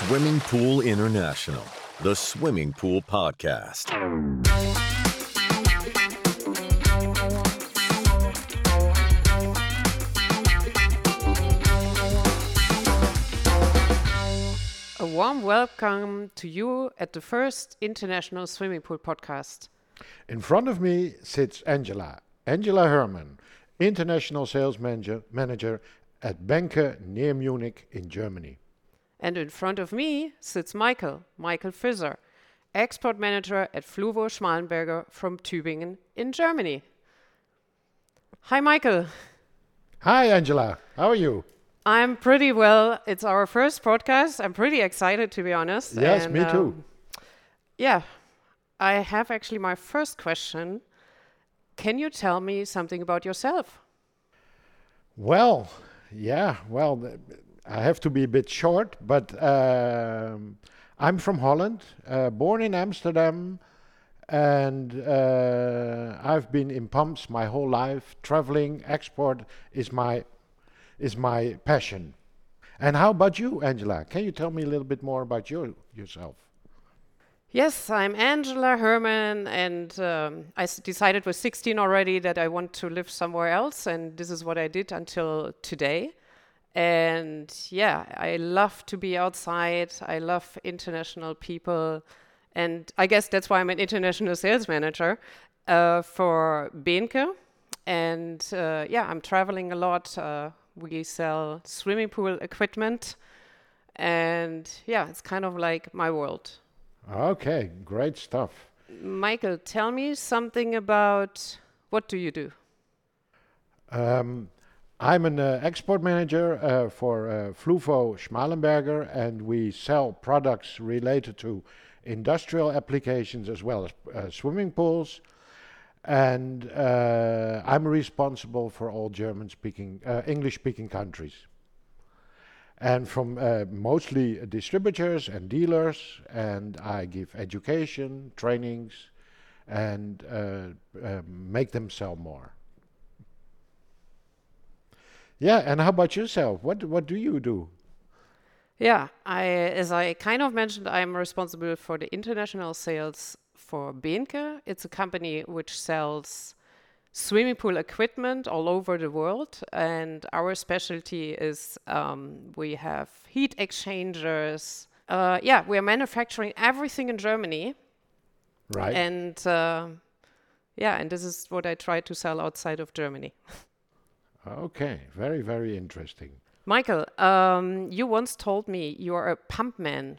Swimming Pool International, the Swimming Pool Podcast. A warm welcome to you at the first International Swimming Pool Podcast. In front of me sits Angela, Angela Herrmann, International Sales Manager, manager at Behncke near Munich in Germany. And in front of me sits Michael, Michael Visser, Export Manager at Fluvo Schmalenberger from Tübingen in Germany. Hi, Michael. Hi, Angela. How are you? I'm pretty well. It's our first podcast. I'm pretty excited, to be honest. Yes, And, me too. um, yeah, I have actually my first question. Can you tell me something about yourself? Well, yeah, well, I have to be a bit short, but um, I'm from Holland, uh, born in Amsterdam, and uh, I've been in pumps my whole life. Traveling, export is my is my passion. And how about you, Angela? Can you tell me a little bit more about you yourself? Yes, I'm Angela Herrmann, and um, I decided with 16 already that I want to live somewhere else, and this is what I did until today. And yeah, I love to be outside. I love international people, and I guess that's why I'm an international sales manager uh, for Behncke. And uh, yeah, I'm traveling a lot. Uh, we sell swimming pool equipment, and yeah, it's kind of like my world. Okay, great stuff. Michael, tell me something about what do you do? Um, I'm an uh, export manager uh, for uh, Fluvo Schmalenberger, and we sell products related to industrial applications as well as uh, swimming pools. And uh, I'm responsible for all German-speaking, uh, English-speaking countries, and from mostly distributors and dealers. And I give education, trainings, and make them sell more. Yeah, and how about yourself? What what do you do? Yeah, I, as I kind of mentioned, I'm responsible for the international sales for Behncke. It's a company which sells swimming pool equipment all over the world, and our specialty is um, we have heat exchangers. Uh, yeah, we are manufacturing everything in Germany, Right. and uh, yeah, and this is what I try to sell outside of Germany. okay, very very interesting. Michael, um, you once told me you are a pump man.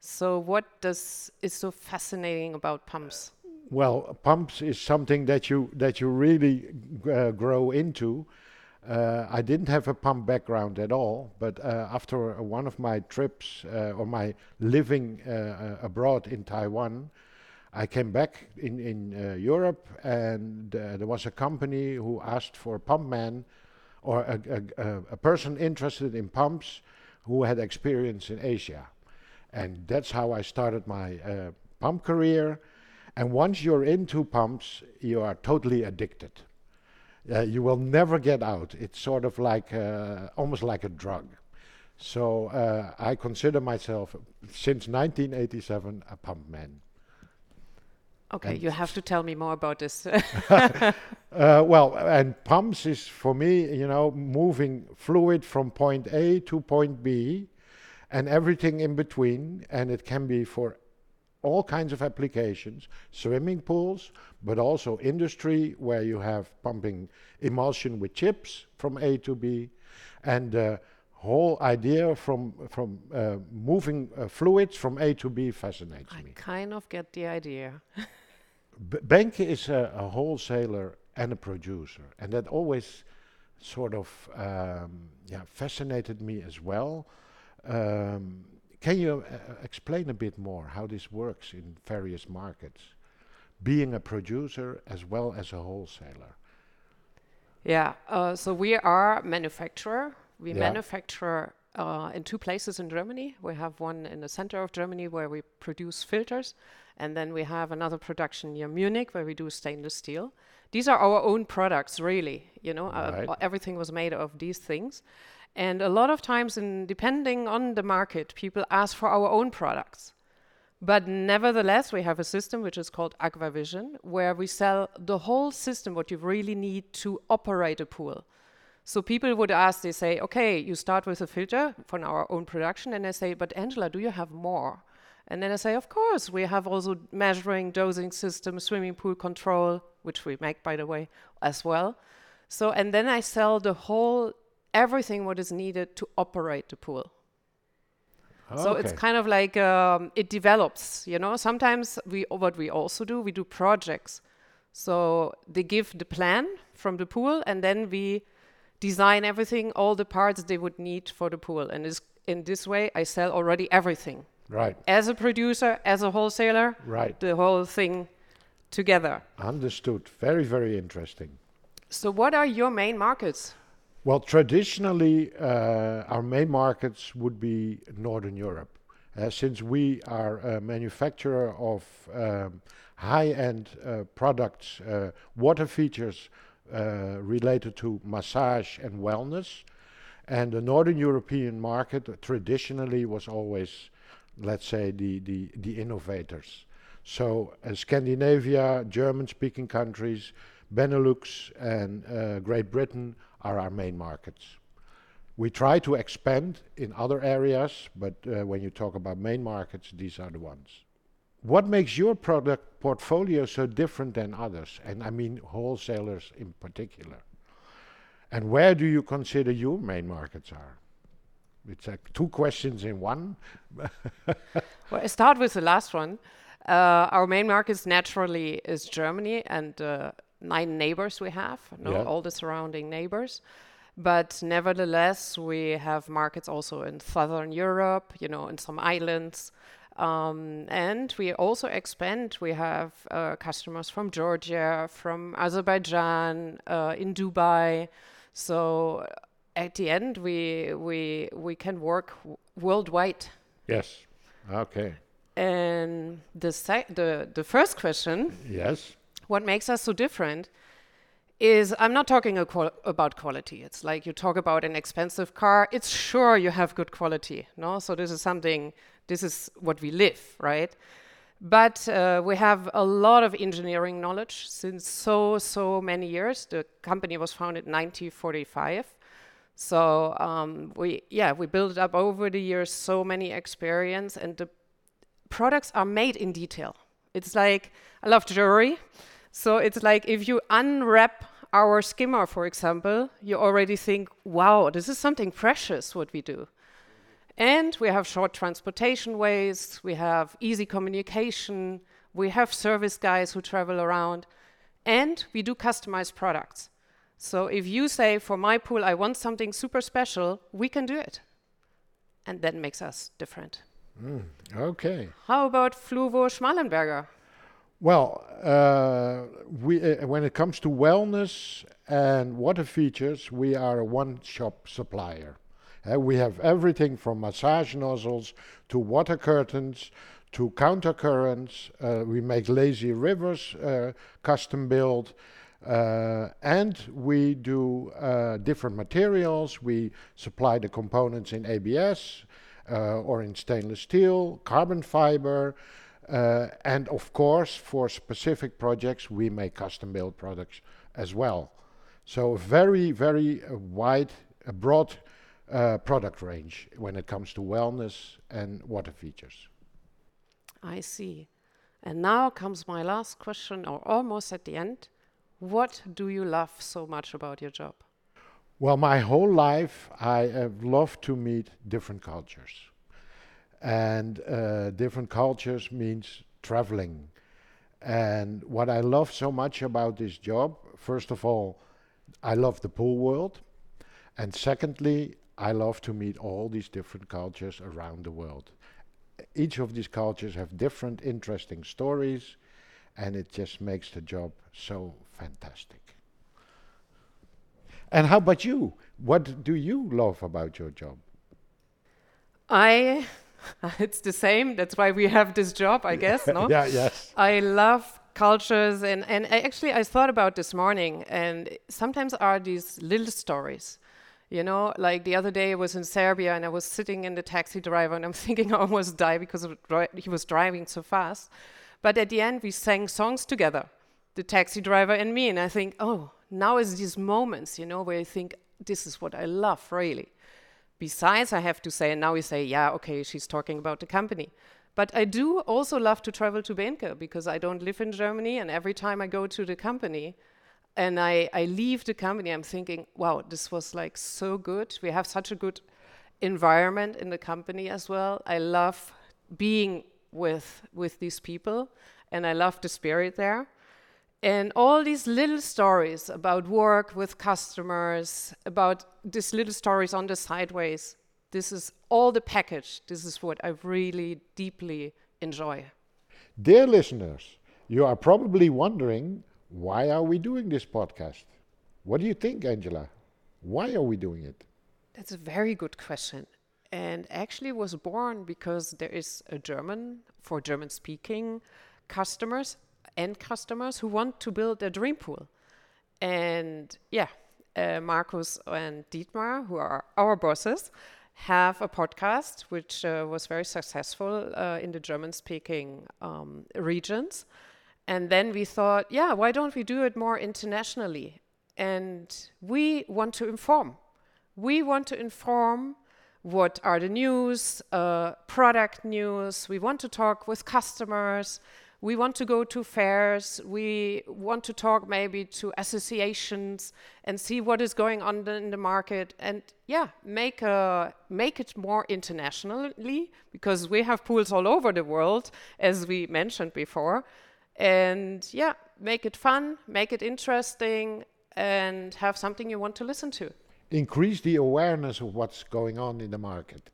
So what does is so fascinating about pumps? Well, pumps is something that you that you really uh, grow into. Uh, I didn't have a pump background at all, but uh, after one of my trips uh, or my living uh, uh, abroad in Taiwan, I came back in in uh, Europe, and uh, there was a company who asked for a pump man or a, a, a, person interested in pumps who had experience in Asia, and that's how I started my uh, pump career. And once you're into pumps, you are totally addicted. Uh, you will never get out. It's sort of like uh, almost like a drug. So uh, I consider myself, since 1987, a pump man. Okay, And you have to tell me more about this. Uh, well, and pumps is for me, you know, moving fluid from point A to point B and everything in between. And it can be for all kinds of applications, swimming pools, but also industry where you have pumping emulsion with chips from A to B. And the whole idea from, from uh, moving uh, fluids from A to B fascinates I me. I kind of get the idea. B- Behncke is a, a wholesaler and a producer, and that always sort of um, yeah fascinated me as well. Um, can you uh, explain a bit more how this works in various markets, being a producer as well as a wholesaler? Yeah, uh, so we are manufacturer. We Yeah. manufacture uh, in two places in Germany. We have one in the center of Germany where we produce filters, and then we have another production near Munich where we do stainless steel. These are our own products, really. You know, uh, Right. uh, everything was made of these things. And a lot of times, in depending on the market, people ask for our own products. But nevertheless, we have a system which is called Aquavision, where we sell the whole system, what you really need to operate a pool. So people would ask, they say, okay, you start with a filter from our own production, and they say, but Angela, do you have more? And then I say, of course, we have also measuring, dosing system, swimming pool control, which we make, by the way, as well. So, and then I sell the whole, everything what is needed to operate the pool. So it's kind of like um, it develops, you know. Sometimes we what we also do, we do projects. So they give the plan from the pool, and then we design everything, all the parts they would need for the pool. And in this way, I sell already everything Right, as a producer, as a wholesaler, right. the whole thing together. Understood. Very, very interesting. So what are your main markets? Well, traditionally, uh, our main markets would be Northern Europe. Uh, since we are a manufacturer of um, high-end uh, products, uh, water features uh, related to massage and wellness, and the Northern European market traditionally was always, let's say, the the, the innovators. So uh, Scandinavia, German-speaking countries, Benelux, and uh, Great Britain are our main markets. We try to expand in other areas, but uh, when you talk about main markets, these are the ones. What makes your product portfolio so different than others? And I mean wholesalers in particular. And where do you consider your main markets are? It's like two questions in one. Well, I start with the last one. Uh, our main markets naturally is Germany and uh, nine neighbors we have, no, Yeah. all the surrounding neighbors. But nevertheless, we have markets also in southern Europe, you know, in some islands. Um, and we also expand. We have uh, customers from Georgia, from Azerbaijan, uh, in Dubai. So at the end, we we we can work w- worldwide. Yes. Okay. And the sec- the the first question, Yes. what makes us so different, is I'm not talking a qual- about quality. It's like you talk about an expensive car. It's sure you have good quality, no? So this is something. This is what we live, right? But uh, we have a lot of engineering knowledge since so so many years. The company was founded in 1945. So um, we yeah we built up over the years so many experience and the products are made in detail. It's like I love jewelry, so it's like if you unwrap our skimmer, for example, you already think, "Wow, this is something precious." What we do, and we have short transportation ways. We have easy communication. We have service guys who travel around, and we do customized products. So if you say, "For my pool, I want something super special," we can do it, and that makes us different. Okay. How about Fluvo Schmalenberger? Well, uh, we uh, when it comes to wellness and water features, we are a one-shop supplier. Uh, we have everything from massage nozzles to water curtains to countercurrents. Uh, we make lazy rivers, uh, custom built, uh, and we do uh, different materials. We supply the components in ABS uh, or in stainless steel, carbon fiber. Uh, and of course, for specific projects, we make custom built products as well. So very, very uh, wide, broad uh, product range when it comes to wellness and water features. I see. And now comes my last question, or almost at the end. What do you love so much about your job? Well, my whole life, I have loved to meet different cultures. And uh, different cultures means traveling. And what I love so much about this job, first of all, I love the pool world. And secondly, I love to meet all these different cultures around the world. Each of these cultures have different interesting stories, and it just makes the job so fantastic. And how about you? What do you love about your job? I, it's the same. That's why we have this job, I guess. No. Yeah, yes. I love cultures, and and I actually I thought about this morning, and sometimes are these little stories. You know, like the other day I was in Serbia and I was sitting in the taxi driver and I'm thinking I almost die because of he was driving so fast. But at the end, we sang songs together, the taxi driver and me. And I think, oh, now is these moments, you know, where you think, this is what I love, really. Besides, I have to say, and now we say, yeah, okay, she's talking about the company. But I do also love to travel to Behncke because I don't live in Germany. And every time I go to the company and I, I leave the company, I'm thinking, wow, this was like so good. We have such a good environment in the company as well. I love being with with these people and I love the spirit there. And all these little stories about work with customers, about these little stories on the sideways, this is all the package. This is what I really deeply enjoy. Dear listeners, you are probably wondering why are we doing this podcast? What do you think, Angela? Why are we doing it? That's a very good question. And actually was born because there is a German for German speaking customers and customers who want to build a dream pool. And yeah, uh, Markus and Dietmar, who are our bosses, have a podcast which uh, was very successful uh, in the German speaking um, regions. And then we thought, yeah, why don't we do it more internationally? And we want to inform. We want to inform what are the news, uh, product news. We want to talk with customers. We want to go to fairs. We want to talk maybe to associations and see what is going on in the market. And yeah make a make it more internationally because we have pools all over the world as we mentioned before. And yeah make it fun make it interesting and have something you want to listen to increase the awareness of what's going on in the market.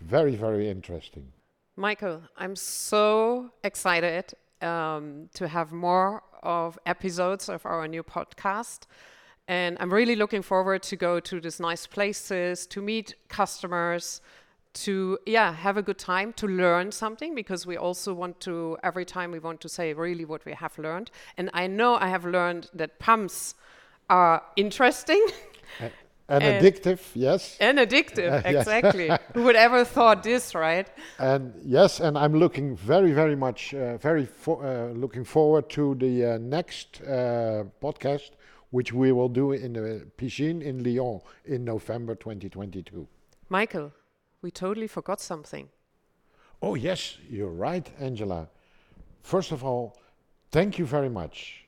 Very very interesting. Michael, I'm so excited um, to have more of episodes of our new podcast. And I'm really looking forward to go to these nice places, to meet customers, to yeah have a good time to learn something because we also want to every time we want to say really what we have learned. And i know i have learned that pumps are interesting And, and addictive, yes. And addictive, uh, exactly. Who would ever thought this, right? And yes, and I'm looking very, very much, uh, very fo uh, looking forward to the uh, next uh, podcast, which we will do in the piscine in Lyon in November 2022. Michael, we totally forgot something. Oh yes, you're right, Angela. First of all, thank you very much,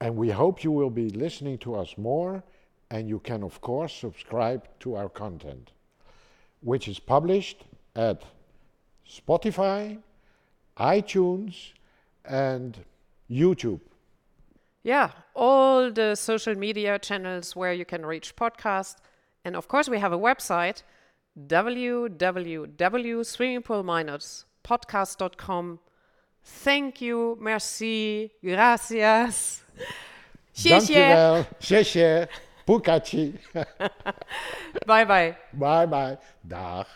and we hope you will be listening to us more and you can, of course, subscribe to our content, which is published at Spotify, iTunes, and YouTube. Yeah, all the social media channels where you can reach podcast. And of course, we have a website www.swimmingpool-podcast.com. Thank you, merci, gracias. Dankjewel, xie Bukachi. bye bye. Bye bye. Dag.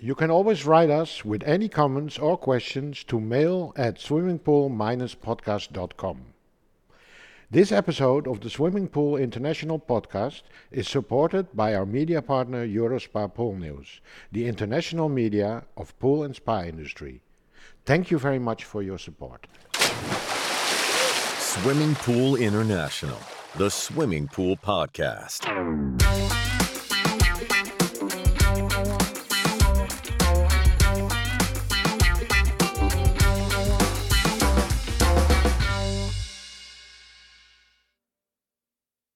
You can always write us with any comments or questions to mail at swimmingpool-podcast.com. This episode of the Swimming Pool International podcast is supported by our media partner Eurospa Pool News, the international media of pool and spa industry. Thank you very much for your support. Swimming Pool International, the Swimming Pool Podcast.